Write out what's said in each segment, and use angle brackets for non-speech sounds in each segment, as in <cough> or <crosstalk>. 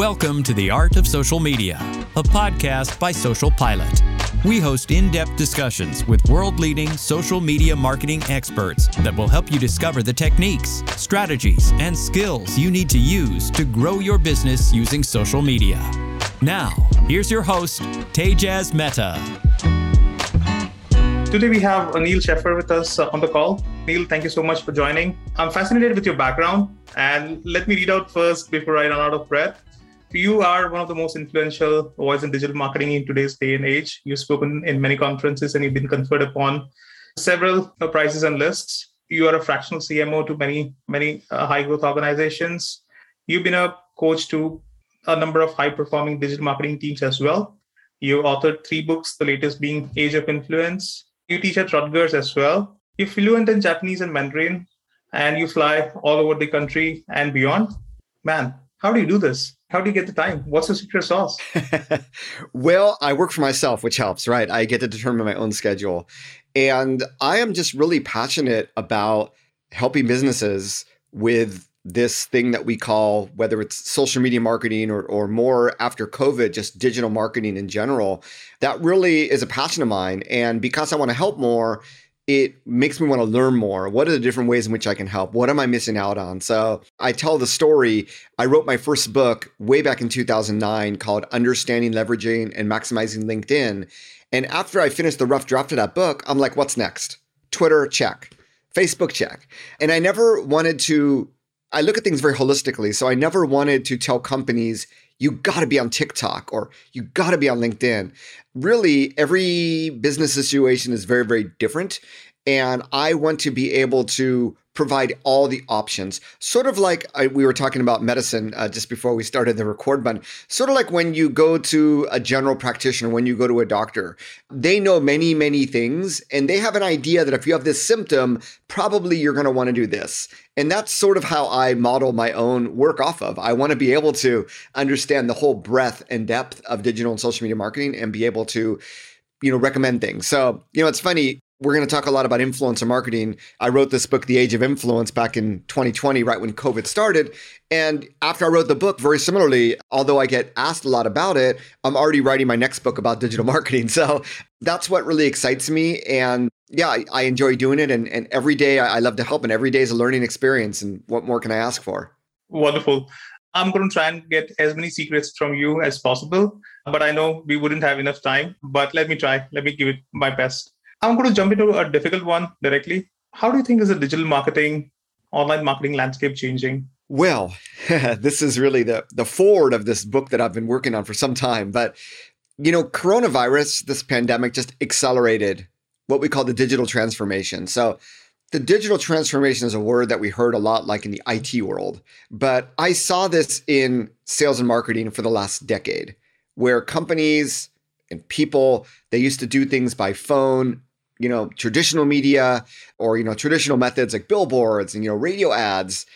Welcome to The Art of Social Media, a podcast by Social Pilot. We host in depth discussions with world leading social media marketing experts that will help you discover the techniques, strategies, and skills you need to use to grow your business using social media. Now, here's your host, Tejas Mehta. Today we have Neal Schaffer with us uh, on the call. Neal, thank you so much for joining. I'm fascinated with your background, and let me read out first before I run out of breath. You are one of the most influential voice in digital marketing in today's day and age. You've spoken in many conferences and you've been conferred upon several prizes and lists. You are a fractional CMO to many, many uh, high growth organizations. You've been a coach to a number of high performing digital marketing teams as well. You've authored three books, the latest being Age of Influence. You teach at Rutgers as well. You're fluent in Japanese and Mandarin, and you fly all over the country and beyond. Man, how do you do this? How do you get the time? What's the secret sauce? <laughs> well, I work for myself, which helps, right? I get to determine my own schedule. And I am just really passionate about helping businesses with this thing that we call, whether it's social media marketing or, or more after COVID, just digital marketing in general. That really is a passion of mine. And because I want to help more, it makes me want to learn more. What are the different ways in which I can help? What am I missing out on? So I tell the story. I wrote my first book way back in 2009 called Understanding, Leveraging, and Maximizing LinkedIn. And after I finished the rough draft of that book, I'm like, what's next? Twitter, check. Facebook, check. And I never wanted to, I look at things very holistically. So I never wanted to tell companies, you got to be on TikTok or you got to be on LinkedIn. Really, every business situation is very, very different. And I want to be able to provide all the options. Sort of like I, we were talking about medicine uh, just before we started the record button. Sort of like when you go to a general practitioner, when you go to a doctor, they know many, many things and they have an idea that if you have this symptom, probably you're going to want to do this. And that's sort of how I model my own work off of. I want to be able to understand the whole breadth and depth of digital and social media marketing and be able to you know recommend things so you know it's funny we're going to talk a lot about influencer marketing. I wrote this book, The Age of Influence, back in 2020, right when COVID started. And after I wrote the book, very similarly, although I get asked a lot about it, I'm already writing my next book about digital <laughs> marketing. So that's what really excites me. And yeah, I, I enjoy doing it. And, and every day I, I love to help, and every day is a learning experience. And what more can I ask for? Wonderful. I'm going to try and get as many secrets from you as possible, but I know we wouldn't have enough time. But let me try. Let me give it my best. I'm going to jump into a difficult one directly. How do you think is the digital marketing, online marketing landscape changing? Well, <laughs> this is really the the forward of this book that I've been working on for some time. But you know, coronavirus, this pandemic just accelerated what we call the digital transformation. So the digital transformation is a word that we heard a lot like in the IT world, but I saw this in sales and marketing for the last decade where companies and people they used to do things by phone you know traditional media or you know traditional methods like billboards and you know radio ads.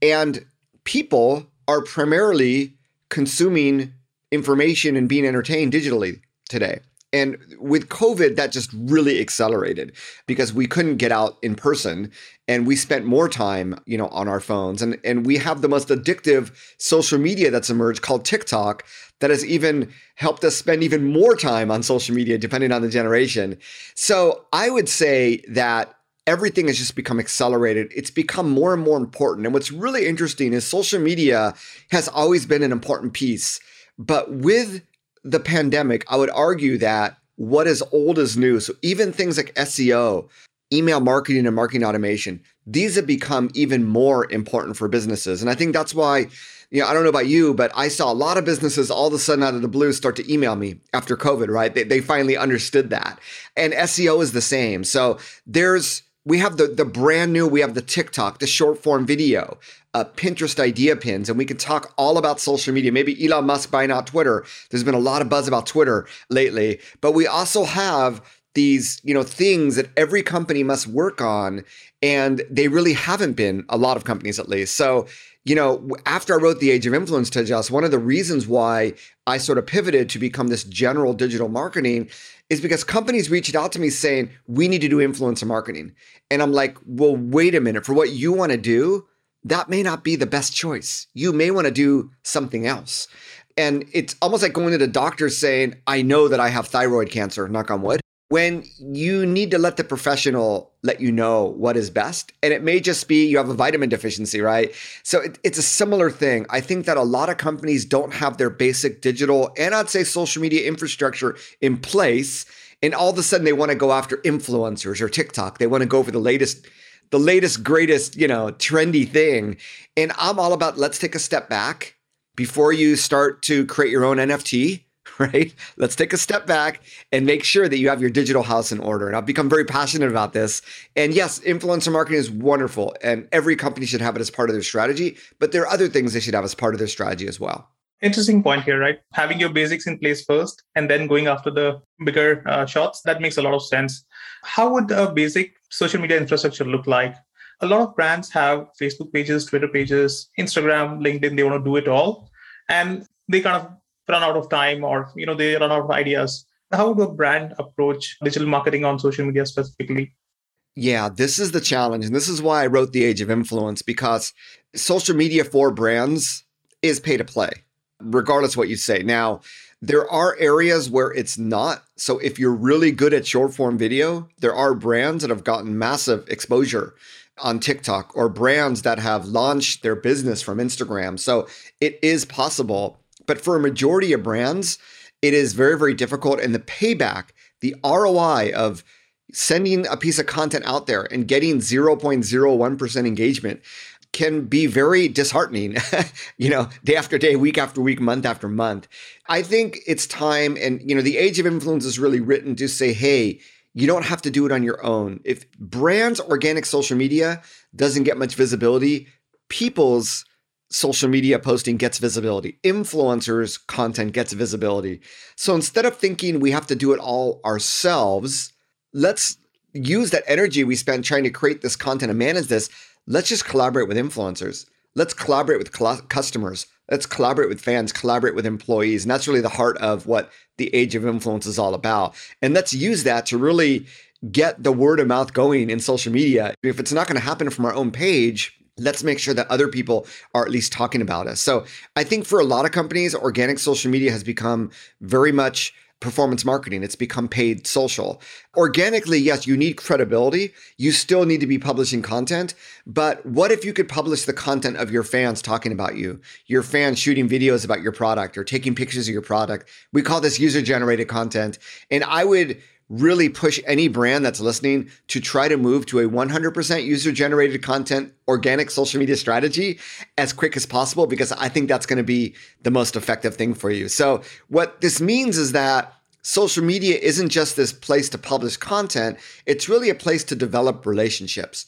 And people are primarily consuming information and being entertained digitally today and with COVID, that just really accelerated because we couldn't get out in person and we spent more time, you know, on our phones. And, and we have the most addictive social media that's emerged called TikTok that has even helped us spend even more time on social media, depending on the generation. So I would say that everything has just become accelerated. It's become more and more important. And what's really interesting is social media has always been an important piece. But with the pandemic, I would argue that what is old is new. So even things like SEO, email marketing and marketing automation, these have become even more important for businesses. And I think that's why, you know, I don't know about you, but I saw a lot of businesses all of a sudden out of the blue start to email me after COVID, right? They, they finally understood that. And SEO is the same. So there's, we have the, the brand new, we have the TikTok, the short form video uh, Pinterest idea pins, and we can talk all about social media. Maybe Elon Musk buying out Twitter. There's been a lot of buzz about Twitter lately, but we also have these you know things that every company must work on and they really haven't been a lot of companies at least so you know after i wrote the age of influence Tejas one of the reasons why i sort of pivoted to become this general digital marketing is because companies reached out to me saying we need to do influencer marketing and i'm like well wait a minute for what you want to do that may not be the best choice. You may want to do something else. And it's almost like going to the doctor saying, I know that I have thyroid cancer, knock on wood, when you need to let the professional let you know what is best. And it may just be you have a vitamin deficiency, right? So it, it's a similar thing. I think that a lot of companies don't have their basic digital and I'd say social media infrastructure in place. And all of a sudden they want to go after influencers or TikTok. They want to go for the latest the latest, greatest, you know, trendy thing. And I'm all about let's take a step back before you start to create your own NFT, <laughs> right? Let's take a step back and make sure that you have your digital house in order. And I've become very passionate about this. And yes, influencer marketing is wonderful, and every company should have it as part of their strategy, but there are other things they should have as part of their strategy as well. Interesting point here, right? Having your basics in place first and then going after the bigger uh, shots, that makes a lot of sense. How would a basic social media infrastructure look like? A lot of brands have Facebook pages, Twitter pages, Instagram, LinkedIn, they want to do it all. And they kind of run out of time or you know they run out of ideas. How would a brand approach digital marketing on social media specifically? Yeah, this is the challenge. And this is why I wrote The Age of Influence because social media for brands is pay to play, regardless what you say. Now, there are areas where it's not. So if you're really good at short form video, there are brands that have gotten massive exposure on TikTok or brands that have launched their business from Instagram. So it is possible. But for a majority of brands, it is very, very difficult. And the payback, the ROI of sending a piece of content out there and getting 0.01% engagement can be very disheartening, <laughs> you know, day after day, week after week, month after month. I think it's time, and, you know, the age of influence is really written to say, hey, you don't have to do it on your own. If brands' organic social media doesn't get much visibility, people's social media posting gets visibility. Influencers' content gets visibility. So instead of thinking we have to do it all ourselves, let's use that energy we spent trying to create this content and manage this let's just collaborate with influencers. Let's collaborate with cl- customers. Let's collaborate with fans, collaborate with employees. And that's really the heart of what the age of influence is all about. And let's use that to really get the word of mouth going in social media. If it's not going to happen from our own page, let's make sure that other people are at least talking about us. So I think for a lot of companies, organic social media has become very much performance marketing. It's become paid social. Organically, yes, you need credibility. You still need to be publishing content. But what if you could publish the content of your fans talking about you, your fans shooting videos about your product or taking pictures of your product? We call this user generated content. And I would really push any brand that's listening to try to move to a 100% user generated content organic social media strategy as quick as possible because I think that's going to be the most effective thing for you. So, what this means is that social media isn't just this place to publish content, it's really a place to develop relationships.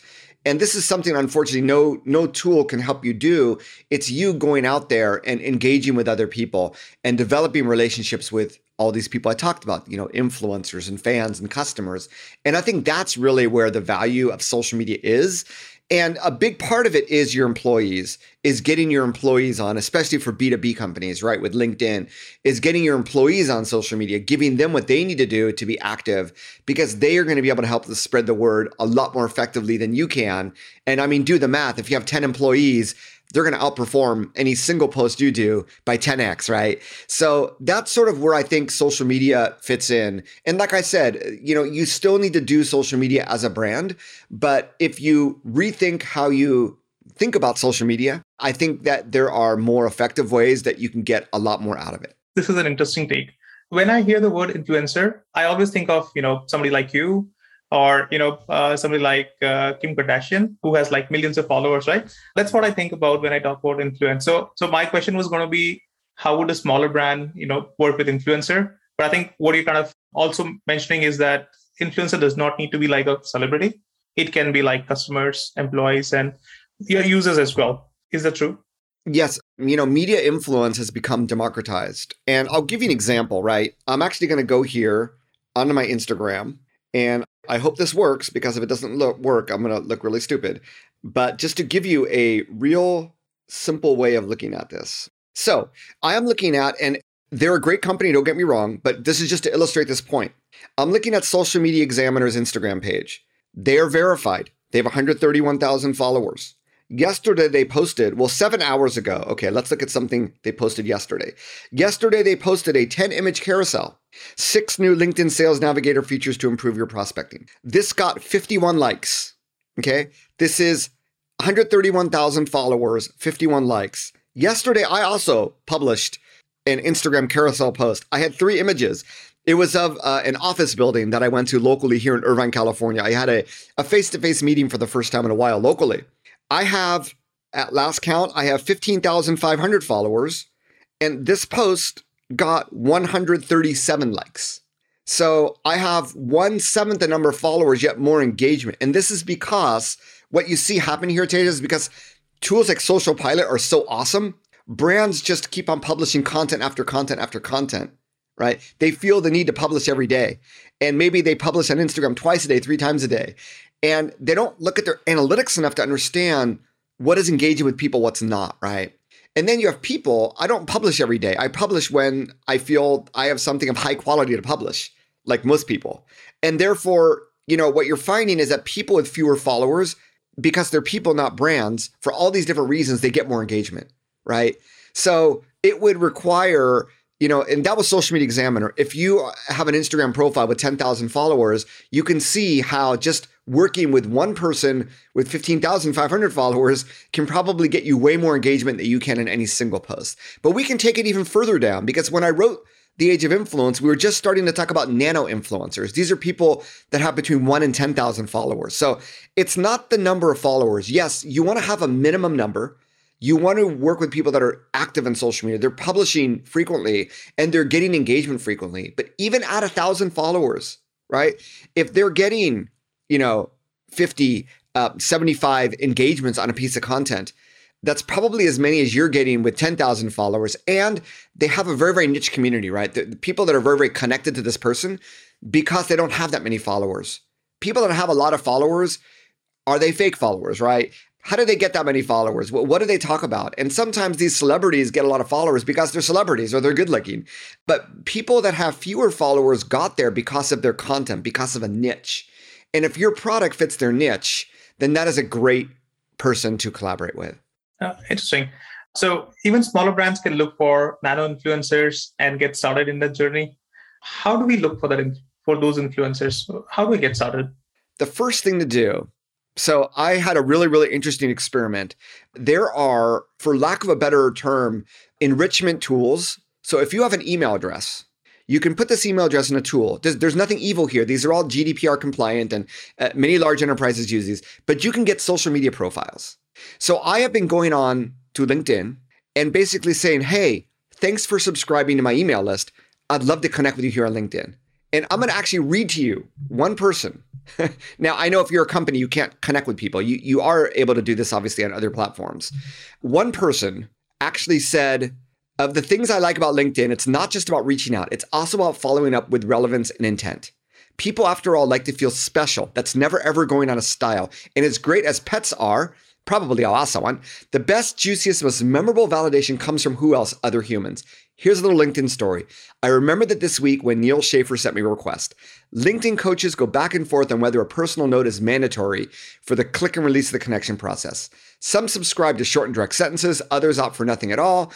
And this is something unfortunately no no tool can help you do. It's you going out there and engaging with other people and developing relationships with all these people I talked about, you know, influencers and fans and customers. And I think that's really where the value of social media is. And a big part of it is your employees, is getting your employees on, especially for B2B companies, right? With LinkedIn, is getting your employees on social media, giving them what they need to do to be active because they are going to be able to help to spread the word a lot more effectively than you can. And I mean, do the math. If you have 10 employees, they're going to outperform any single post you do by 10x, right? So that's sort of where I think social media fits in. And like I said, you know, you still need to do social media as a brand, but if you rethink how you think about social media, I think that there are more effective ways that you can get a lot more out of it. This is an interesting take. When I hear the word influencer, I always think of, you know, somebody like you or you know uh, somebody like uh, Kim Kardashian who has like millions of followers, right? That's what I think about when I talk about influence. So, so my question was going to be, how would a smaller brand, you know, work with influencer? But I think what you're kind of also mentioning is that influencer does not need to be like a celebrity. It can be like customers, employees, and your users as well. Is that true? Yes, you know, media influence has become democratized. And I'll give you an example, right? I'm actually going to go here onto my Instagram and I hope this works because if it doesn't look, work, I'm going to look really stupid. But just to give you a real simple way of looking at this. So I am looking at, and they're a great company, don't get me wrong, but this is just to illustrate this point. I'm looking at Social Media Examiner's Instagram page. They are verified. They have 131,000 followers. Yesterday they posted, well, seven hours ago. Okay, let's look at something they posted yesterday. Yesterday they posted a 10 image carousel, six new LinkedIn Sales Navigator features to improve your prospecting. This got 51 likes. Okay, this is 131,000 followers, 51 likes. Yesterday I also published an Instagram carousel post. I had three images. It was of uh, an office building that I went to locally here in Irvine, California. I had a, a face-to-face meeting for the first time in a while locally. I have, at last count, I have 15,500 followers, and this post got 137 likes. So I have one seventh the number of followers, yet more engagement. And this is because what you see happen here, Tej, is because tools like Social Pilot are so awesome. Brands just keep on publishing content after content after content right? They feel the need to publish every day. And maybe they publish on Instagram twice a day, three times a day. And they don't look at their analytics enough to understand what is engaging with people, what's not, right? And then you have people, I don't publish every day. I publish when I feel I have something of high quality to publish, like most people. And therefore, you know, what you're finding is that people with fewer followers, because they're people, not brands, for all these different reasons, they get more engagement, right? So it would require you know, and that was Social Media Examiner. If you have an Instagram profile with 10,000 followers, you can see how just working with one person with 15,500 followers can probably get you way more engagement than you can in any single post. But we can take it even further down because when I wrote The Age of Influence, we were just starting to talk about nano influencers. These are people that have between 1 and 10,000 followers. So it's not the number of followers. Yes, you want to have a minimum number you want to work with people that are active in social media. They're publishing frequently and they're getting engagement frequently. But even at a thousand followers, right? If they're getting, you know, 50, uh, 75 engagements on a piece of content, that's probably as many as you're getting with 10,000 followers. And they have a very, very niche community, right? The, the people that are very, very connected to this person because they don't have that many followers. People that have a lot of followers, are they fake followers, right? how do they get that many followers? What, what, do they talk about? And sometimes these celebrities get a lot of followers because they're celebrities or they're good looking. But people that have fewer followers got there because of their content, because of a niche. And if your product fits their niche, then that is a great person to collaborate with. Uh, interesting. So even smaller brands can look for nano influencers and get started in that journey. How do we look for that for those influencers? How do we get started? The first thing to do so I had a really, really interesting experiment. There are, for lack of a better term, enrichment tools. So if you have an email address, you can put this email address in a tool. There's, there's nothing evil here. These are all GDPR compliant, and uh, many large enterprises use these. But you can get social media profiles. So I have been going on to LinkedIn and basically saying, "Hey, thanks for subscribing to my email list. I'd love to connect with you here on LinkedIn." And I'm going to actually read to you one person <laughs> now, I know if you're a company, you can't connect with people. You you are able to do this obviously on other platforms. One person actually said, of the things I like about LinkedIn, it's not just about reaching out, it's also about following up with relevance and intent. People, after all, like to feel special. That's never ever going on a style. And as great as pets are, probably I'll someone, the best, juiciest, most memorable validation comes from who else? Other humans. Here's a little LinkedIn story. I remember that this week when Neal Schaffer sent me a request. LinkedIn coaches go back and forth on whether a personal note is mandatory for the click and release of the connection process. Some subscribe to short and direct sentences, others opt for nothing at all.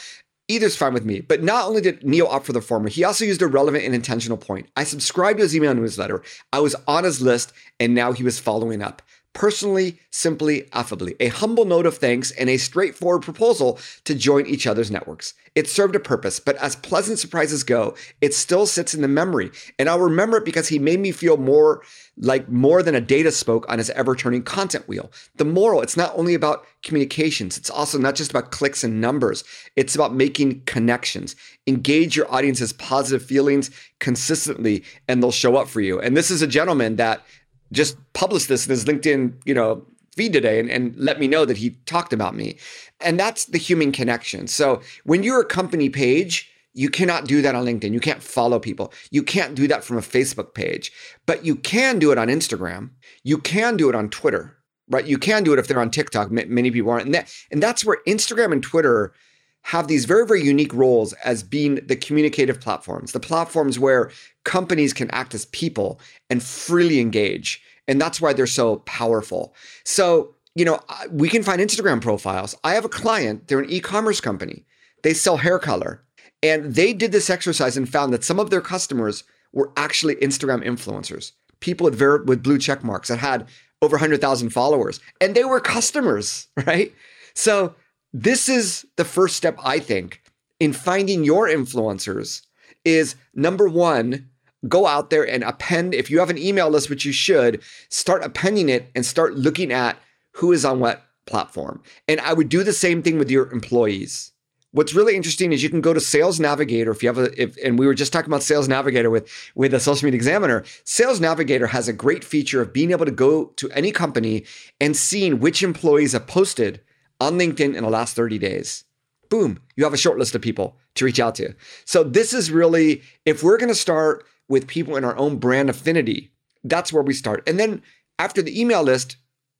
Either's fine with me. But not only did Neal opt for the former, he also used a relevant and intentional point. I subscribed to his email newsletter. I was on his list, and now he was following up personally, simply, affably, a humble note of thanks, and a straightforward proposal to join each other's networks. It served a purpose, but as pleasant surprises go, it still sits in the memory. And I'll remember it because he made me feel more like more than a data spoke on his ever turning content wheel. The moral, it's not only about communications, it's also not just about clicks and numbers, it's about making connections. Engage your audience's positive feelings consistently, and they'll show up for you. And this is a gentleman that just published this in his LinkedIn, you know, feed today and, and let me know that he talked about me. And that's the human connection. So when you're a company page, you cannot do that on LinkedIn. You can't follow people. You can't do that from a Facebook page, but you can do it on Instagram. You can do it on Twitter, right? You can do it if they're on TikTok. Many people aren't. And, that, and that's where Instagram and Twitter have these very, very unique roles as being the communicative platforms, the platforms where companies can act as people and freely engage. And that's why they're so powerful. So, you know, we can find Instagram profiles. I have a client, they're an e commerce company, they sell hair color. And they did this exercise and found that some of their customers were actually Instagram influencers, people with, ver- with blue check marks that had over 100,000 followers, and they were customers, <laughs> right? So, this is the first step, I think, in finding your influencers is number one, go out there and append. If you have an email list, which you should, start appending it and start looking at who is on what platform. And I would do the same thing with your employees. What's really interesting is you can go to Sales Navigator if you have a if and we were just talking about Sales Navigator with with a social media examiner. Sales Navigator has a great feature of being able to go to any company and seeing which employees have posted on LinkedIn in the last 30 days. Boom, you have a short list of people to reach out to. So this is really if we're going to start with people in our own brand affinity, that's where we start. And then after the email list,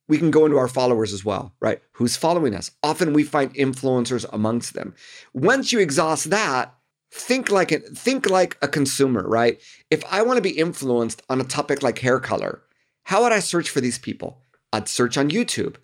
we can go into our followers as well, right? Who's following us? Often we find influencers amongst them. Once you exhaust that, think like a, think like a consumer, right? If I want to be influenced on a topic like hair color, how would I search for these people? I'd search on YouTube.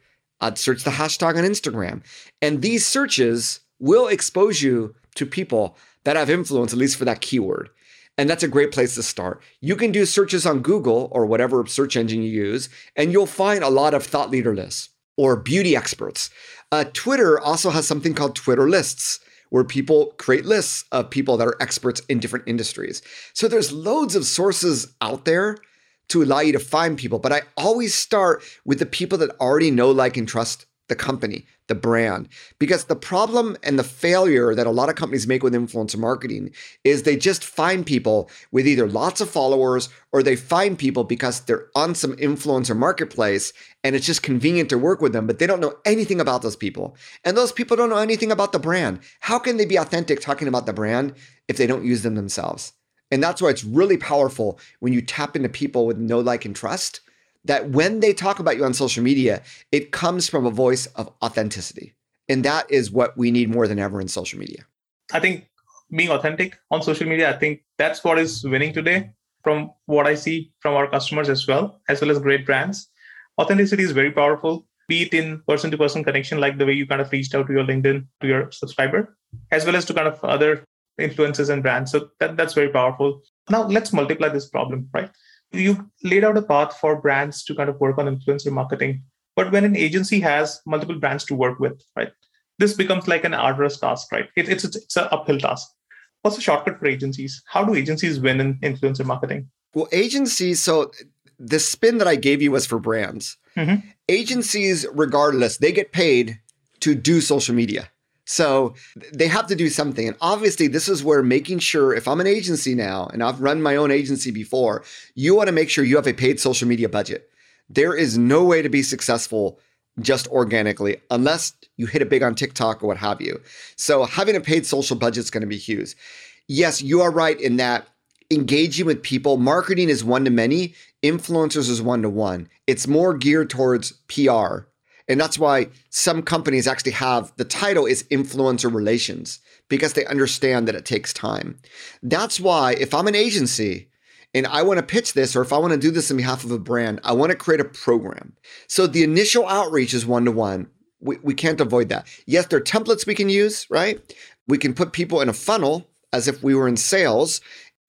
I'd search the hashtag on Instagram. And these searches will expose you to people that have influence, at least for that keyword. And that's a great place to start. You can do searches on Google or whatever search engine you use, and you'll find a lot of thought leader lists or beauty experts. Uh, Twitter also has something called Twitter lists, where people create lists of people that are experts in different industries. So there's loads of sources out there to allow you to find people, but I always start with the people that already know, like, and trust the company, the brand. Because the problem and the failure that a lot of companies make with influencer marketing is they just find people with either lots of followers or they find people because they're on some influencer marketplace and it's just convenient to work with them, but they don't know anything about those people. And those people don't know anything about the brand. How can they be authentic talking about the brand if they don't use them themselves? And that's why it's really powerful when you tap into people with no like and trust that when they talk about you on social media, it comes from a voice of authenticity. And that is what we need more than ever in social media. I think being authentic on social media, I think that's what is winning today from what I see from our customers as well, as well as great brands. Authenticity is very powerful, be it in person to person connection, like the way you kind of reached out to your LinkedIn, to your subscriber, as well as to kind of other influencers and brands. So that, that's very powerful. Now let's multiply this problem, right? you laid out a path for brands to kind of work on influencer marketing. But when an agency has multiple brands to work with, right, this becomes like an arduous task, right? It, it's it's an uphill task. What's the shortcut for agencies? How do agencies win in influencer marketing? Well, agencies. So the spin that I gave you was for brands. Mm-hmm. Agencies, regardless, they get paid to do social media. So they have to do something. And obviously, this is where making sure if I'm an agency now and I've run my own agency before, you want to make sure you have a paid social media budget. There is no way to be successful just organically unless you hit it big on TikTok or what have you. So having a paid social budget is going to be huge. Yes, you are right in that engaging with people, marketing is one to many, influencers is one to one. It's more geared towards PR and that's why some companies actually have the title is influencer relations because they understand that it takes time. That's why if I'm an agency and I want to pitch this or if I want to do this on behalf of a brand, I want to create a program. So the initial outreach is one to one. We can't avoid that. Yes, there are templates we can use, right? We can put people in a funnel as if we were in sales.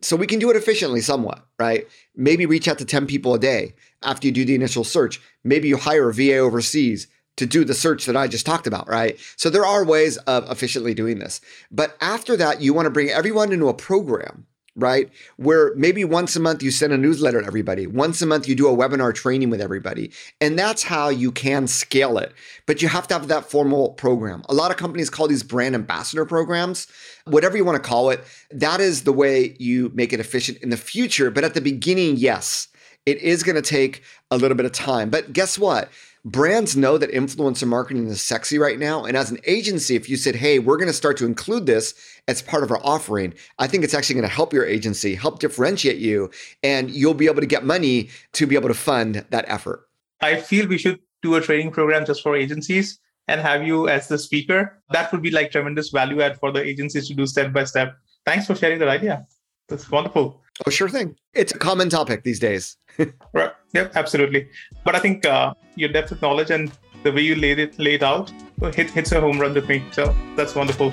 So we can do it efficiently somewhat, right? Maybe reach out to 10 people a day after you do the initial search. Maybe you hire a VA overseas to do the search that I just talked about, right? So there are ways of efficiently doing this. But after that, you want to bring everyone into a program, right? Where maybe once a month you send a newsletter to everybody. Once a month you do a webinar training with everybody. And that's how you can scale it. But you have to have that formal program. A lot of companies call these brand ambassador programs, whatever you want to call it. That is the way you make it efficient in the future. But at the beginning, yes, it is going to take a little bit of time. But guess what? Brands know that influencer marketing is sexy right now. And as an agency, if you said, hey, we're going to start to include this as part of our offering, I think it's actually going to help your agency, help differentiate you, and you'll be able to get money to be able to fund that effort. I feel we should do a training program just for agencies and have you as the speaker. That would be like tremendous value add for the agencies to do step by step. Thanks for sharing that idea. That's wonderful. Oh, sure thing. It's a common topic these days. <laughs> right. Yep, absolutely. But I think uh, your depth of knowledge and the way you laid it laid out hit, hits a home run with me. So that's wonderful.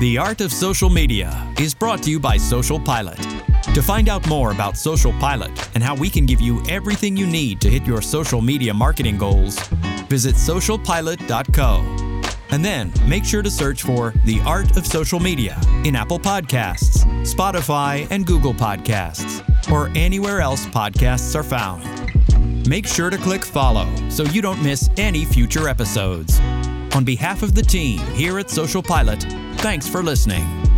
The Art of Social Media is brought to you by Social Pilot. To find out more about Social Pilot and how we can give you everything you need to hit your social media marketing goals, visit socialpilot.co. And then make sure to search for The Art of Social Media in Apple Podcasts, Spotify, and Google Podcasts, or anywhere else podcasts are found. Make sure to click follow so you don't miss any future episodes. On behalf of the team here at Social Pilot, Thanks for listening.